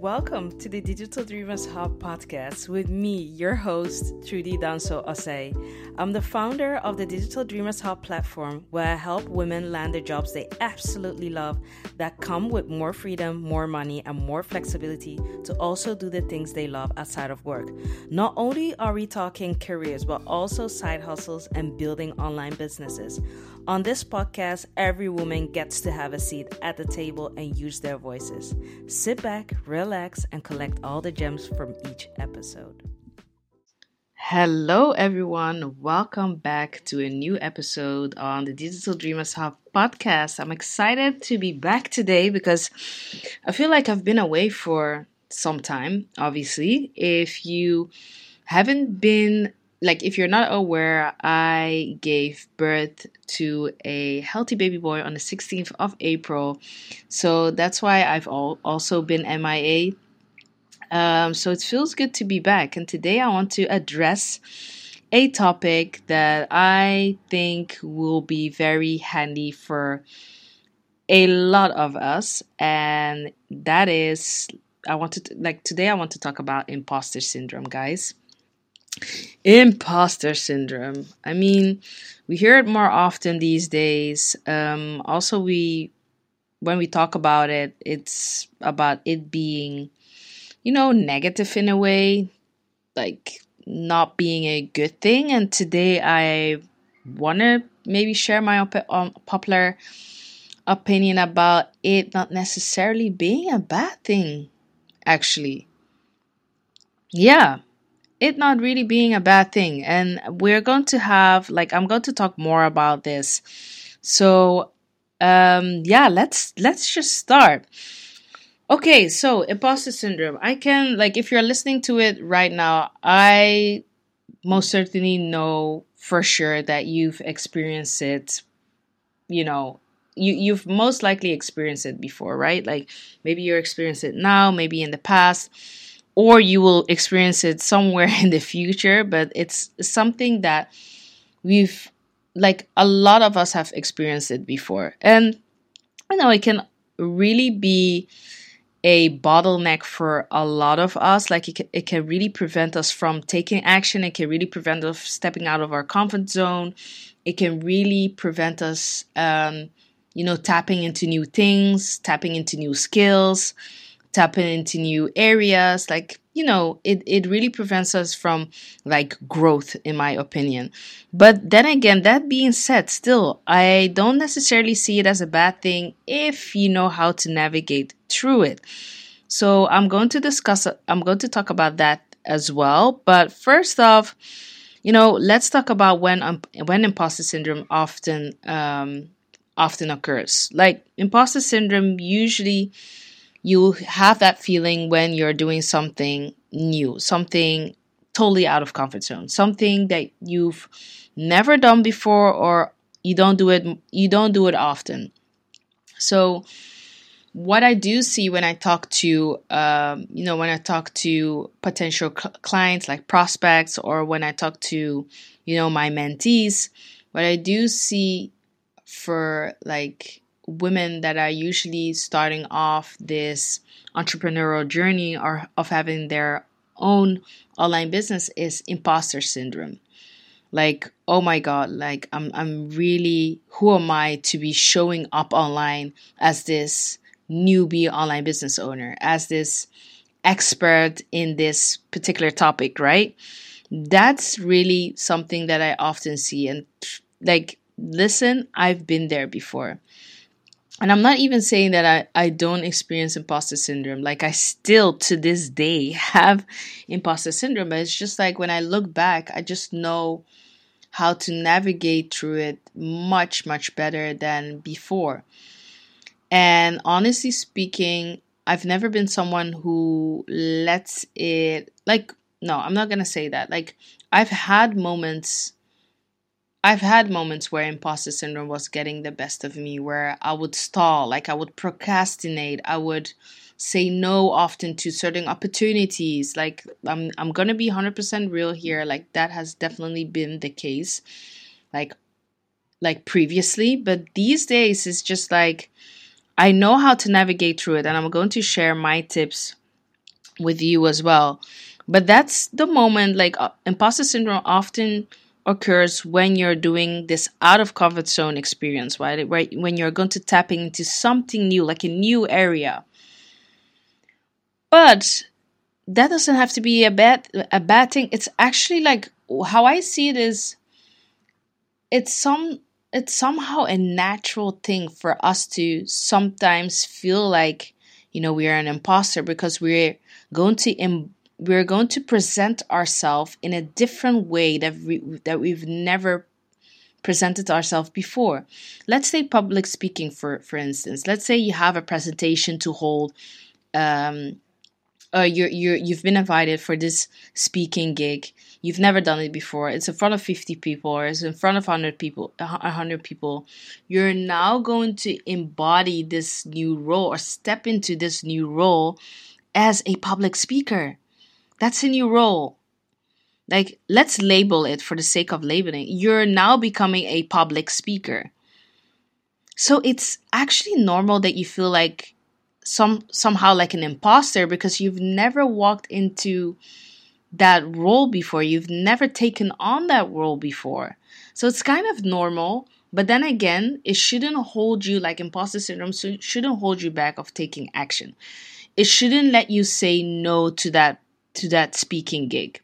Welcome to the Digital Dreamers Hub podcast with me, your host, Trudy Danso Osei. I'm the founder of the Digital Dreamers Hub platform where I help women land the jobs they absolutely love that come with more freedom, more money, and more flexibility to also do the things they love outside of work. Not only are we talking careers, but also side hustles and building online businesses. On this podcast, every woman gets to have a seat at the table and use their voices. Sit back, relax, and collect all the gems from each episode. Hello, everyone. Welcome back to a new episode on the Digital Dreamers Hub podcast. I'm excited to be back today because I feel like I've been away for some time, obviously. If you haven't been like if you're not aware, I gave birth to a healthy baby boy on the 16th of April. So that's why I've all, also been MIA. Um, so it feels good to be back. And today I want to address a topic that I think will be very handy for a lot of us. And that is, I wanted to, like, today I want to talk about imposter syndrome, guys. Imposter syndrome. I mean, we hear it more often these days. Um, also, we when we talk about it, it's about it being, you know, negative in a way, like not being a good thing. And today, I want to maybe share my op- um, popular opinion about it not necessarily being a bad thing. Actually, yeah it not really being a bad thing. And we're going to have like I'm going to talk more about this. So um yeah, let's let's just start. Okay, so imposter syndrome. I can like if you're listening to it right now, I most certainly know for sure that you've experienced it, you know, you you've most likely experienced it before, right? Like maybe you're experiencing it now, maybe in the past or you will experience it somewhere in the future, but it's something that we've like a lot of us have experienced it before. And you know, it can really be a bottleneck for a lot of us. Like it can, it can really prevent us from taking action. It can really prevent us stepping out of our comfort zone. It can really prevent us, um, you know, tapping into new things, tapping into new skills tapping into new areas like you know it, it really prevents us from like growth in my opinion. But then again that being said still i don't necessarily see it as a bad thing if you know how to navigate through it. So i'm going to discuss i'm going to talk about that as well. But first off you know let's talk about when um, when imposter syndrome often um often occurs. Like imposter syndrome usually you have that feeling when you're doing something new, something totally out of comfort zone, something that you've never done before or you don't do it you don't do it often. So what I do see when I talk to, um, you know, when I talk to potential cl- clients like prospects or when I talk to, you know, my mentees, what I do see for like women that are usually starting off this entrepreneurial journey or of having their own online business is imposter syndrome. Like oh my god like i'm i'm really who am i to be showing up online as this newbie online business owner as this expert in this particular topic right? That's really something that i often see. And like listen i've been there before and I'm not even saying that I, I don't experience imposter syndrome. Like I still to this day have imposter syndrome, but it's just like when I look back, I just know how to navigate through it much, much better than before. And honestly speaking, I've never been someone who lets it like no, I'm not gonna say that. Like I've had moments I've had moments where imposter syndrome was getting the best of me, where I would stall, like I would procrastinate, I would say no often to certain opportunities. Like I'm I'm gonna be hundred percent real here. Like that has definitely been the case, like like previously, but these days it's just like I know how to navigate through it, and I'm going to share my tips with you as well. But that's the moment, like, uh, imposter syndrome often occurs when you're doing this out of comfort zone experience, right? Right when you're going to tap into something new, like a new area. But that doesn't have to be a bad a bad thing. It's actually like how I see it is it's some it's somehow a natural thing for us to sometimes feel like you know we are an imposter because we're going to Im- we're going to present ourselves in a different way that we that we've never presented ourselves before. Let's say public speaking for for instance. Let's say you have a presentation to hold um uh, you're, you're you've been invited for this speaking gig you've never done it before it's in front of 50 people or it's in front of 100 people 100 people you're now going to embody this new role or step into this new role as a public speaker that's a new role like let's label it for the sake of labeling you're now becoming a public speaker so it's actually normal that you feel like some somehow like an imposter because you've never walked into that role before. You've never taken on that role before. So it's kind of normal, but then again, it shouldn't hold you like imposter syndrome so shouldn't hold you back of taking action. It shouldn't let you say no to that to that speaking gig,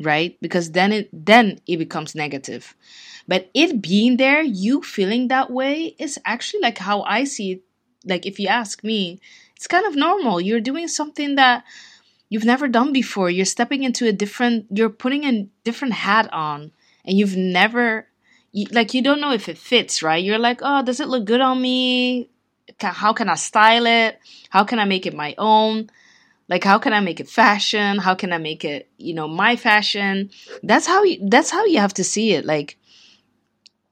right? Because then it then it becomes negative. But it being there, you feeling that way is actually like how I see it. Like if you ask me, it's kind of normal. You're doing something that you've never done before. You're stepping into a different, you're putting a different hat on, and you've never, you, like, you don't know if it fits, right? You're like, oh, does it look good on me? How can I style it? How can I make it my own? Like, how can I make it fashion? How can I make it, you know, my fashion? That's how you, that's how you have to see it. Like,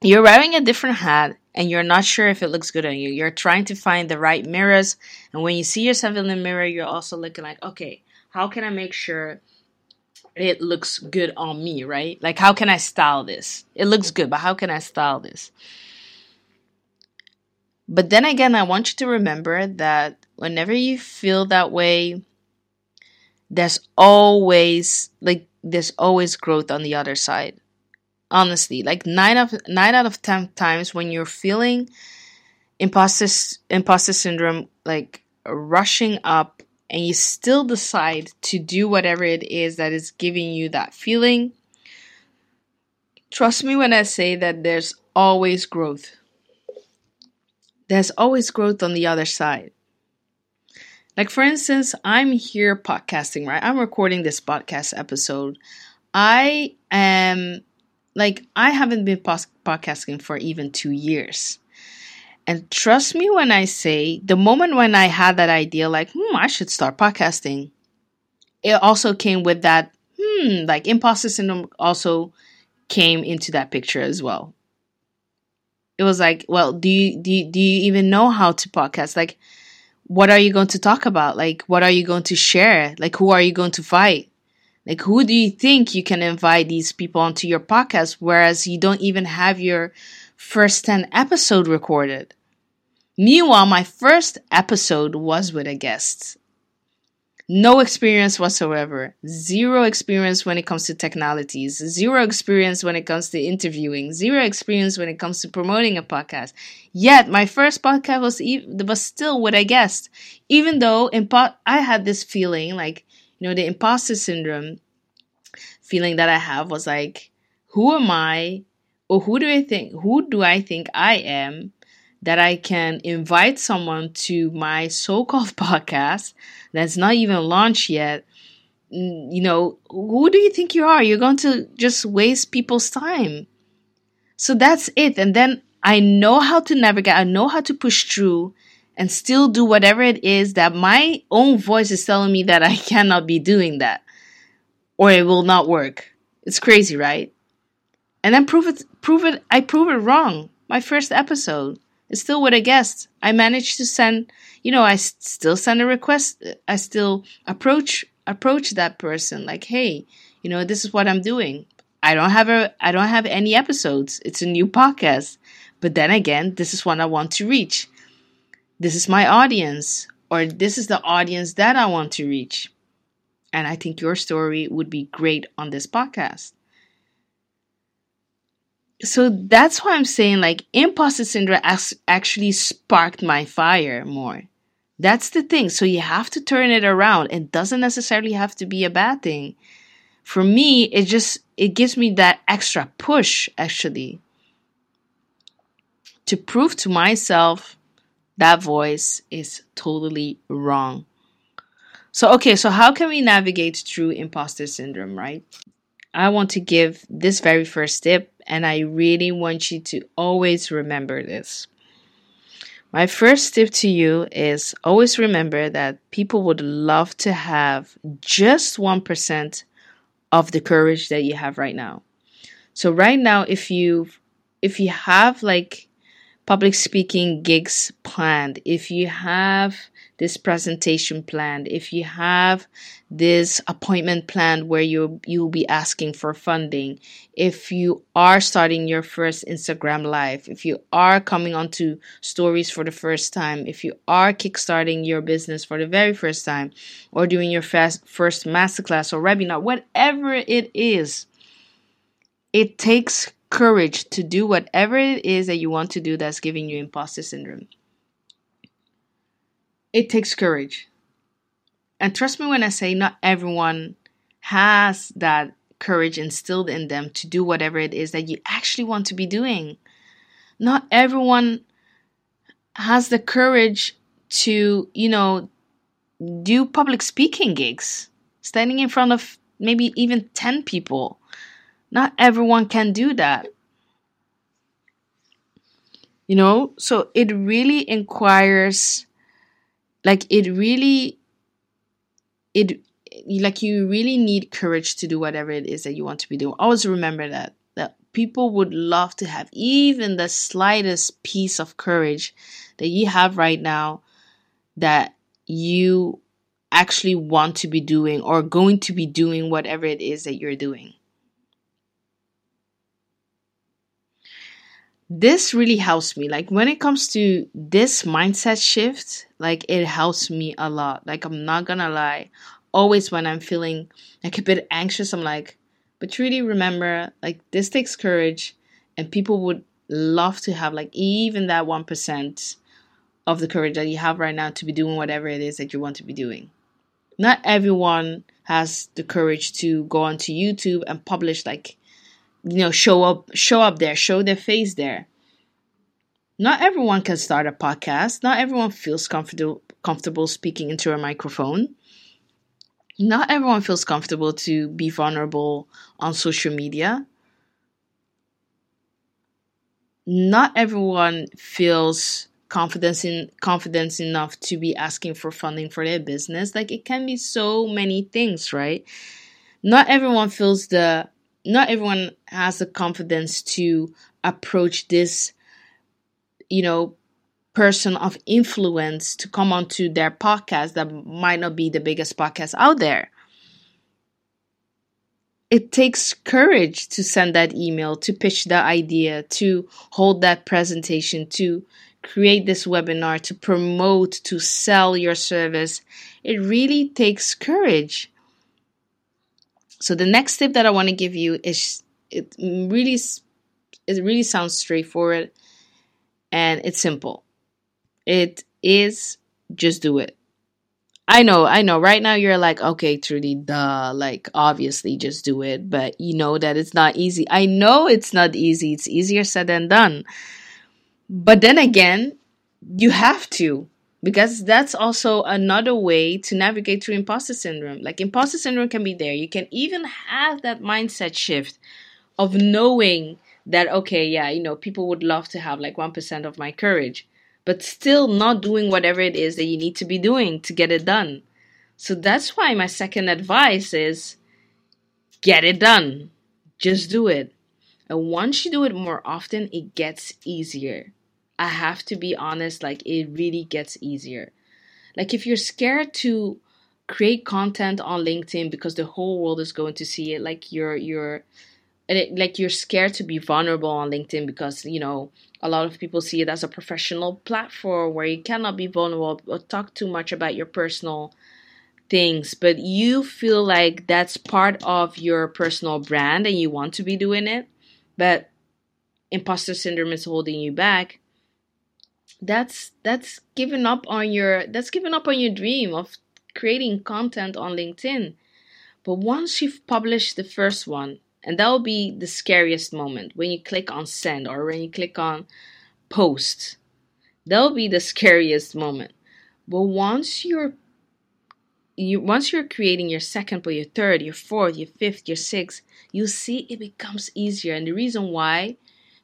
you're wearing a different hat and you're not sure if it looks good on you. You're trying to find the right mirrors. And when you see yourself in the mirror, you're also looking like, okay, how can I make sure it looks good on me, right? Like, how can I style this? It looks good, but how can I style this? But then again, I want you to remember that whenever you feel that way, there's always like there's always growth on the other side. Honestly like nine of nine out of ten times when you're feeling imposter imposter syndrome like rushing up and you still decide to do whatever it is that is giving you that feeling trust me when i say that there's always growth. There's always growth on the other side like for instance i'm here podcasting right i'm recording this podcast episode i am like, I haven't been podcasting for even two years. And trust me when I say, the moment when I had that idea, like, hmm, I should start podcasting, it also came with that, hmm, like imposter syndrome also came into that picture as well. It was like, well, do you, do you, do you even know how to podcast? Like, what are you going to talk about? Like, what are you going to share? Like, who are you going to fight? Like, who do you think you can invite these people onto your podcast, whereas you don't even have your first 10 episode recorded? Meanwhile, my first episode was with a guest. No experience whatsoever. Zero experience when it comes to technologies. Zero experience when it comes to interviewing. Zero experience when it comes to promoting a podcast. Yet my first podcast was e- was still what I guessed, even though in I had this feeling like you know, the imposter syndrome feeling that I have was like, who am I? Or who do I think, who do I think I am that I can invite someone to my so called podcast that's not even launched yet? You know, who do you think you are? You're going to just waste people's time. So that's it. And then I know how to navigate, I know how to push through and still do whatever it is that my own voice is telling me that I cannot be doing that or it will not work. It's crazy, right? And then prove it prove it I prove it wrong. My first episode still with a guest. I managed to send, you know, I still send a request. I still approach approach that person like, "Hey, you know, this is what I'm doing. I don't have a I don't have any episodes. It's a new podcast. But then again, this is what I want to reach this is my audience, or this is the audience that I want to reach. And I think your story would be great on this podcast. So that's why I'm saying, like, imposter syndrome actually sparked my fire more. That's the thing. So you have to turn it around. It doesn't necessarily have to be a bad thing. For me, it just it gives me that extra push actually to prove to myself that voice is totally wrong. So, okay, so how can we navigate through imposter syndrome, right? I want to give this very first tip, and I really want you to always remember this. My first tip to you is always remember that people would love to have just 1% of the courage that you have right now. So right now if you if you have like public speaking gigs planned, if you have this presentation planned, if you have this appointment planned where you you'll be asking for funding, if you are starting your first Instagram live, if you are coming onto stories for the first time, if you are kickstarting your business for the very first time, or doing your fast, first masterclass or webinar, whatever it is, it takes courage to do whatever it is that you want to do that's giving you imposter syndrome. It takes courage. And trust me when I say not everyone has that courage instilled in them to do whatever it is that you actually want to be doing. Not everyone has the courage to, you know, do public speaking gigs, standing in front of maybe even 10 people. Not everyone can do that. You know, so it really inquires, like, it really, it, like, you really need courage to do whatever it is that you want to be doing. Always remember that, that people would love to have even the slightest piece of courage that you have right now that you actually want to be doing or going to be doing whatever it is that you're doing. This really helps me. Like when it comes to this mindset shift like it helps me a lot. Like i'm not gonna lie. Always when i'm feeling like a bit anxious i'm like but really remember like this takes courage and people would love to have like even that 1% of the courage that you have right now to be doing whatever it is that you want to be doing. Not everyone has the courage to go onto youtube and publish like you know show up show up there show their face there. Not everyone can start a podcast. Not everyone feels comfortable comfortable speaking into a microphone. Not everyone feels comfortable to be vulnerable on social media. Not everyone feels confidence in confidence enough to be asking for funding for their business. Like it can be so many things right? Not everyone feels the not everyone has the confidence to approach this you know person of influence to come onto their podcast that might not be the biggest podcast out there. It takes courage to send that email to pitch that idea to hold that presentation to create this webinar to promote to sell your service. It really takes courage so the next tip that I want to give you is it really it really sounds straightforward and it's simple. It is just do it. I know, I know. Right now you're like, okay, Trudy, duh, like obviously just do it, but you know that it's not easy. I know it's not easy. It's easier said than done. But then again, you have to because that's also another way to navigate through imposter syndrome. Like imposter syndrome can be there. You can even have that mindset shift of knowing that okay, yeah, you know, people would love to have like 1% of my courage, but still not doing whatever it is that you need to be doing to get it done. So that's why my second advice is get it done. Just do it. And once you do it more often, it gets easier. I have to be honest, like it really gets easier. Like if you're scared to create content on LinkedIn because the whole world is going to see it, like you're you're like you're scared to be vulnerable on LinkedIn because you know a lot of people see it as a professional platform where you cannot be vulnerable or talk too much about your personal things, but you feel like that's part of your personal brand and you want to be doing it, but imposter syndrome is holding you back, that's that's giving up on your that's giving up on your dream of creating content on LinkedIn. But once you've published the first one, and that will be the scariest moment when you click on send or when you click on post. That'll be the scariest moment. But once you're you once you're creating your second but your third, your fourth, your fifth, your sixth, you see it becomes easier. And the reason why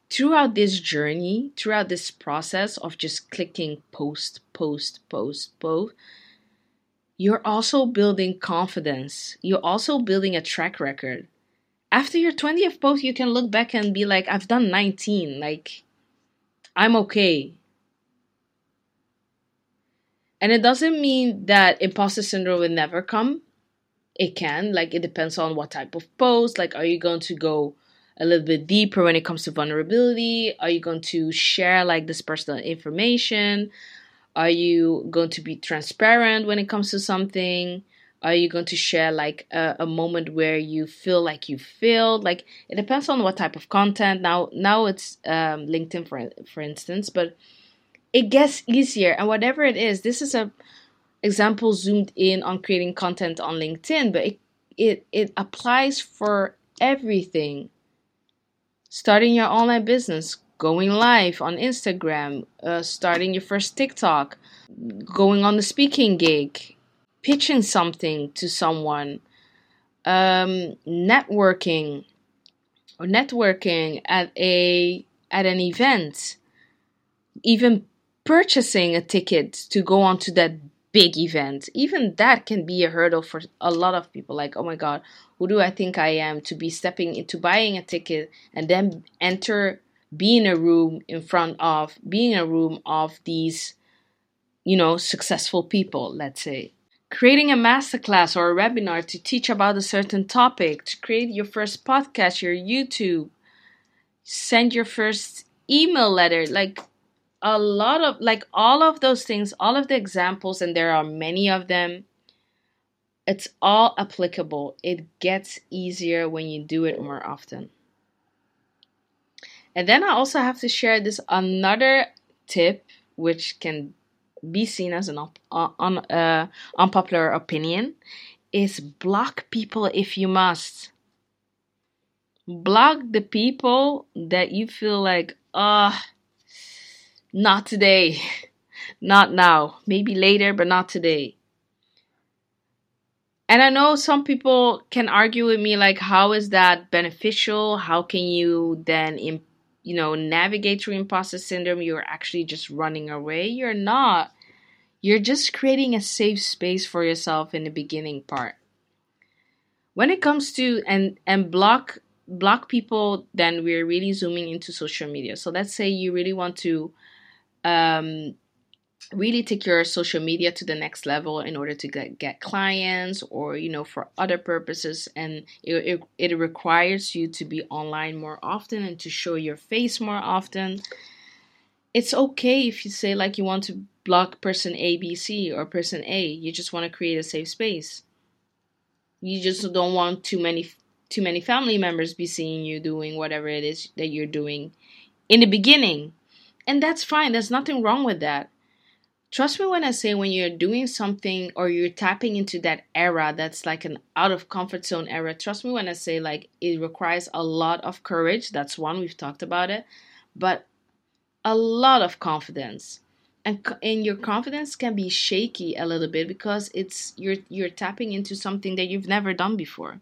throughout this journey, throughout this process of just clicking post, post, post, post, you're also building confidence. You're also building a track record. After your 20th post, you can look back and be like, I've done 19. Like, I'm okay. And it doesn't mean that imposter syndrome will never come. It can. Like, it depends on what type of post. Like, are you going to go a little bit deeper when it comes to vulnerability? Are you going to share like this personal information? Are you going to be transparent when it comes to something? Are you going to share like a, a moment where you feel like you failed? Like it depends on what type of content. Now, now it's um, LinkedIn for for instance, but it gets easier. And whatever it is, this is a example zoomed in on creating content on LinkedIn, but it it it applies for everything starting your online business, going live on Instagram, uh, starting your first TikTok, going on the speaking gig, pitching something to someone, um, networking, or networking at a at an event, even purchasing a ticket to go on to that big event. Even that can be a hurdle for a lot of people. Like, oh my God, who do I think I am to be stepping into buying a ticket and then enter, be in a room in front of, being a room of these, you know, successful people, let's say. Creating a masterclass or a webinar to teach about a certain topic, to create your first podcast, your YouTube, send your first email letter, like a lot of like all of those things, all of the examples, and there are many of them. It's all applicable. It gets easier when you do it more often. And then I also have to share this another tip, which can be seen as an op- un- uh, unpopular opinion, is block people if you must. Block the people that you feel like, ah, uh, not today. Not now. Maybe later, but not today. And I know some people can argue with me like how is that beneficial? How can you then you know navigate through imposter syndrome? You're actually just running away. You're not. You're just creating a safe space for yourself in the beginning part. When it comes to and and block block people, then we're really zooming into social media. So let's say you really want to um, really take your social media to the next level in order to get, get clients or you know for other purposes. And it, it, it requires you to be online more often and to show your face more often. It's okay if you say like you want to block person a b c or person a. You just want to create a safe space. You just don't want too many too many family members be seeing you doing whatever it is that you're doing in the beginning and that's fine. There's nothing wrong with that. Trust me when I say when you're doing something or you're tapping into that era that's like an out of comfort zone era, trust me when I say like it requires a lot of courage. That's one, we've talked about it, but a lot of confidence. And, and your confidence can be shaky a little bit because it's you're you're tapping into something that you've never done before.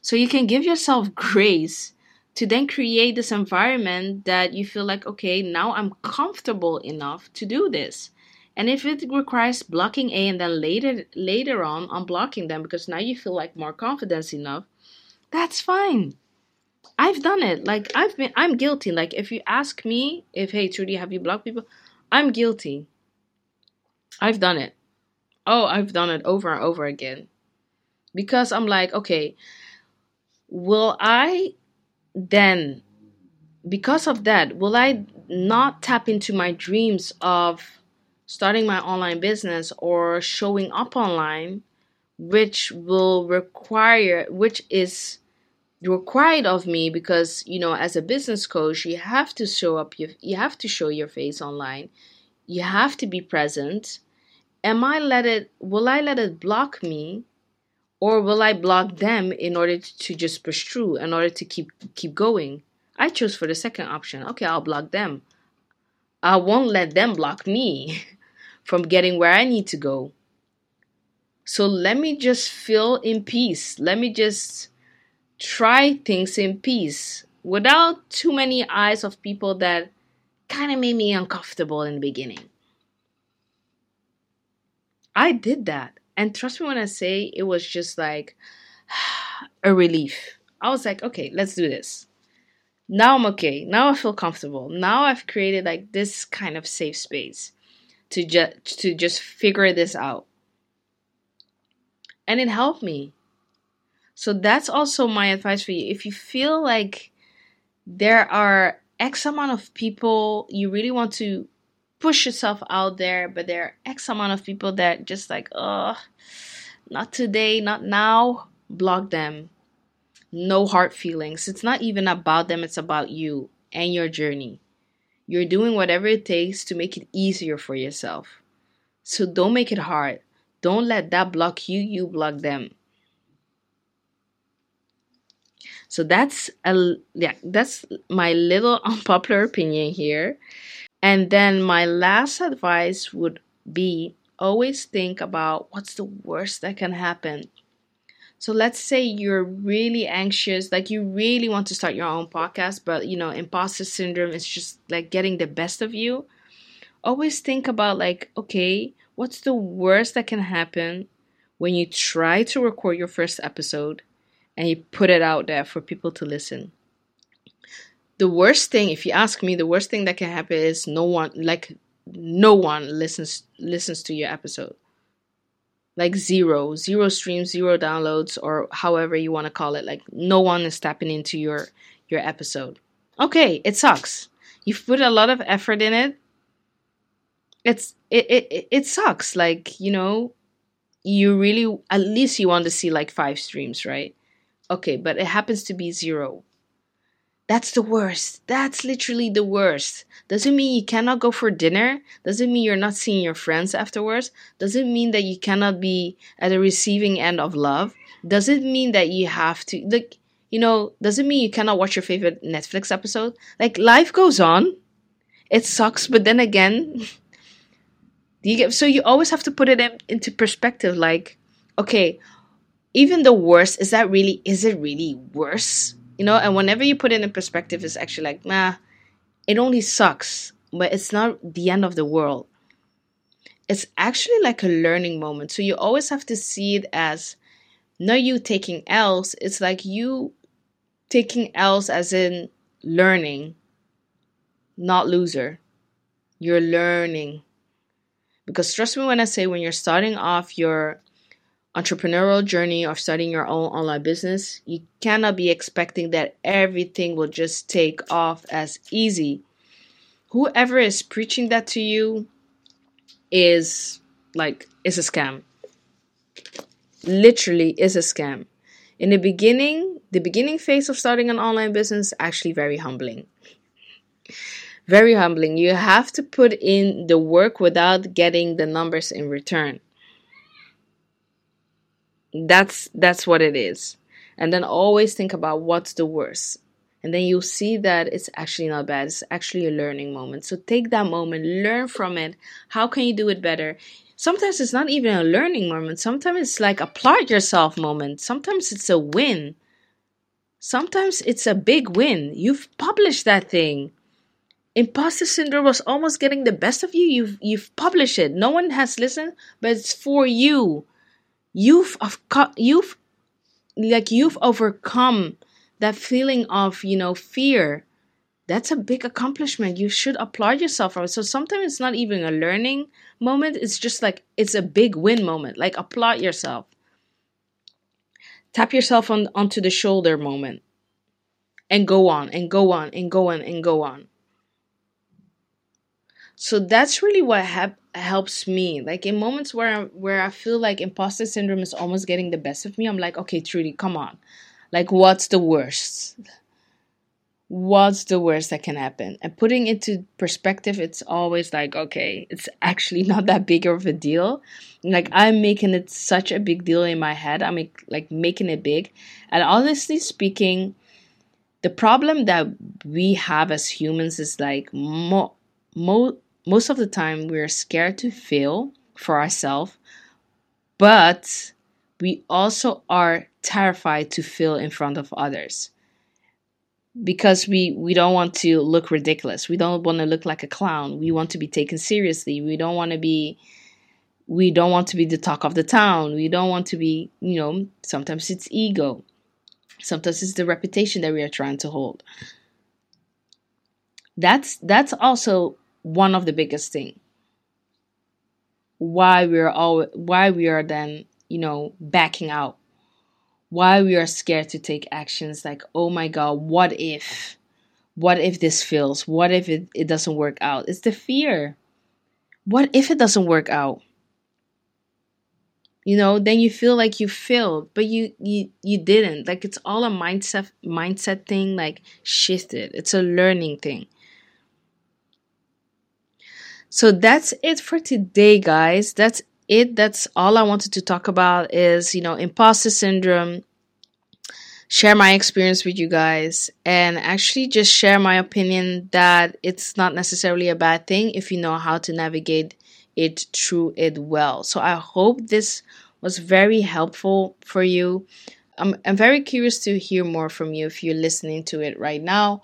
So you can give yourself grace to then create this environment that you feel like, okay, now I'm comfortable enough to do this. And if it requires blocking A and then later later on unblocking them because now you feel like more confidence enough, that's fine. I've done it. Like I've been I'm guilty. Like if you ask me if hey Trudy, have you blocked people? I'm guilty. I've done it. Oh, I've done it over and over again. Because I'm like, okay, will I then because of that will i not tap into my dreams of starting my online business or showing up online, which will require, which is required of me because you know as a business coach you have to show up you, you have to show your face online. You have to be present. Am i let it will i let it block me or will i block them in order to just push through in order to keep keep going? I chose for the second option. Okay i'll block them. I won't let them block me from getting where i need to go. So let me just feel in peace. Let me just try things in peace without too many eyes of people that kind of made me uncomfortable in the beginning. I did that. And trust me when I say it was just like a relief. I was like, okay, let's do this. Now I'm okay. Now I feel comfortable. Now I've created like this kind of safe space to just to just figure this out. And it helped me. So that's also my advice for you. If you feel like there are X amount of people you really want to push yourself out there, but there are X amount of people that just like, oh, not today, not now, block them. No hard feelings. It's not even about them, it's about you and your journey. You're doing whatever it takes to make it easier for yourself. So don't make it hard. Don't let that block you, you block them. So that's a yeah, that's my little unpopular opinion here. And then my last advice would be always think about what's the worst that can happen. So let's say you're really anxious, like you really want to start your own podcast, but you know, imposter syndrome is just like getting the best of you. Always think about like, okay, what's the worst that can happen when you try to record your first episode and you put it out there for people to listen. The worst thing, if you ask me, the worst thing that can happen is no one like no one listens listens to your episode. Like zero, zero streams, zero downloads, or however you want to call it. Like no one is tapping into your your episode. Okay, it sucks. You've put a lot of effort in it. It's it it, it sucks. Like, you know, you really at least you want to see like five streams, right? Okay, but it happens to be zero. That's the worst. That's literally the worst. Doesn't mean you cannot go for dinner. Doesn't mean you're not seeing your friends afterwards. Doesn't mean that you cannot be at the receiving end of love. Doesn't mean that you have to like you know, doesn't mean you cannot watch your favorite Netflix episode. Like life goes on. It sucks, but then again, you get so you always have to put it in, into perspective like okay, even the worst is that really is it really worse you know and whenever you put it in perspective it's actually like nah it only sucks but it's not the end of the world. It's actually like a learning moment. So you always have to see it as not you taking else it's like you taking else as in learning not loser. You're learning. Because trust me when i say when you're starting off you're entrepreneurial journey of starting your own online business, you cannot be expecting that everything will just take off as easy. Whoever is preaching that to you is like is a scam. Literally is a scam. In the beginning, the beginning phase of starting an online business actually very humbling. Very humbling. You have to put in the work without getting the numbers in return that's that's what it is. And then always think about what's the worst. And then you'll see that it's actually not bad. It's actually a learning moment. So take that moment, learn from it. How can you do it better? Sometimes it's not even a learning moment. Sometimes it's like applaud yourself moment. Sometimes it's a win. Sometimes it's a big win. You've published that thing. Imposter syndrome was almost getting the best of you. You've you've published it. No one has listened, but it's for you you've you've like you've overcome that feeling of you know fear. That's a big accomplishment. You should applaud yourself for it. So sometimes it's not even a learning moment. It's just like it's a big win moment. Like applaud yourself. Tap yourself on onto the shoulder moment. And go on and go on and go on and go on. So that's really what hap- helps me. Like in moments where where I feel like imposter syndrome is almost getting the best of me, I'm like, okay, Trudy, come on. Like what's the worst? What's the worst that can happen? And putting into perspective, it's always like, okay, it's actually not that big of a deal. Like I'm making it such a big deal in my head. I'm like making it big. And honestly speaking, the problem that we have as humans is like mo- mo- most of the time we're scared to fail for ourselves, but we also are terrified to fail in front of others because we we don't want to look ridiculous. We don't want to look like a clown. We want to be taken seriously. We don't want to be we don't want to be the talk of the town. We don't want to be you know sometimes it's ego. Sometimes it's the reputation that we are trying to hold. That's that's also one of the biggest thing. Why we're all why we are then you know backing out. Why we are scared to take actions like oh my god what if? What if this fails? What if it, it doesn't work out? It's the fear. What if it doesn't work out? You know then you feel like you failed but you you you didn't. Like it's all a mindset mindset thing like shifted. It's a learning thing so that's it for today, guys. That's it. That's all I wanted to talk about is, you know, imposter syndrome, share my experience with you guys, and actually just share my opinion that it's not necessarily a bad thing if you know how to navigate it through it well. So I hope this was very helpful for you. I'm, I'm very curious to hear more from you if you're listening to it right now.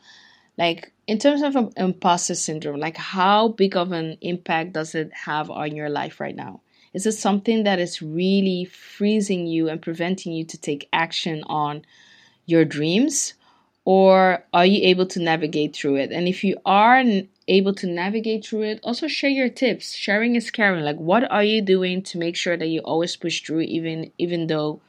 Like, in terms of imposter syndrome, like how big of an impact does it have on your life right now? Is it something that is really freezing you and preventing you to take action on your dreams? Or are you able to navigate through it? And if you are able to navigate through it, also share your tips. Sharing is caring. Like what are you doing to make sure that you always push through even even though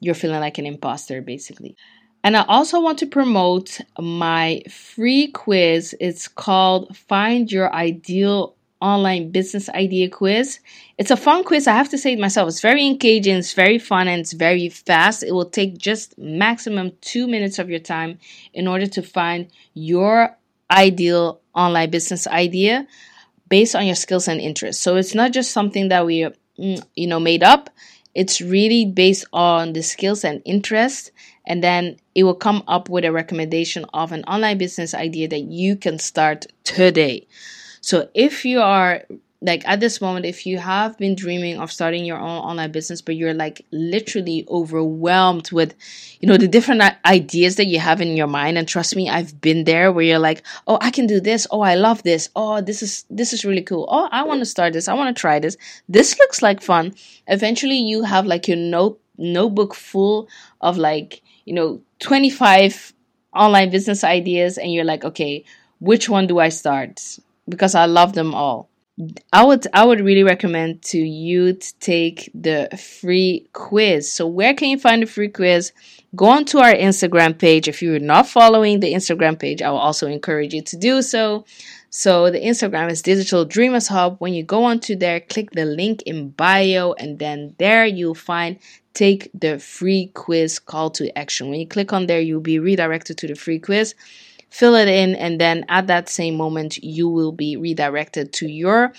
you're feeling like an imposter basically. And I also want to promote my free quiz. It's called Find Your Ideal Online Business Idea Quiz. It's a fun quiz. I have to say it myself. It's very engaging, it's very fun, and it's very fast. It will take just maximum two minutes of your time in order to find your ideal online business idea based on your skills and interests. So it's not just something that we, mm, you know, made up. It's really based on the skills and interests, and then it will come up with a recommendation of an online business idea that you can start today. So if you are like at this moment if you have been dreaming of starting your own online business but you're like literally overwhelmed with you know the different ideas that you have in your mind and trust me I've been there where you're like oh I can do this. Oh I love this. Oh this is this is really cool. Oh I want to start this. I want to try this. This looks like fun. Eventually you have like your note notebook full of like you know 25 online business ideas and you're like okay which one do I start because I love them all I would I would really recommend to you to take the free quiz. So where can you find the free quiz? Go on to our Instagram page. If you're not following the Instagram page, I will also encourage you to do so. So the Instagram is Digital Dreamers Hub. When you go onto there, click the link in bio, and then there you'll find take the free quiz call to action. When you click on there, you'll be redirected to the free quiz fill it in, and then at that same moment, you will be redirected to your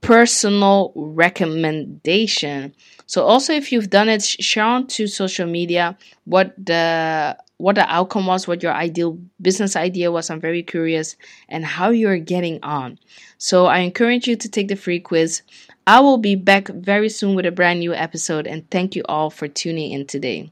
personal recommendation. So also if you've done it, share on to social media what the what the outcome was, what your ideal business idea was. I'm very curious and how you're getting on. So I encourage you to take the free quiz. I will be back very soon with a brand new episode and thank you all for tuning in today.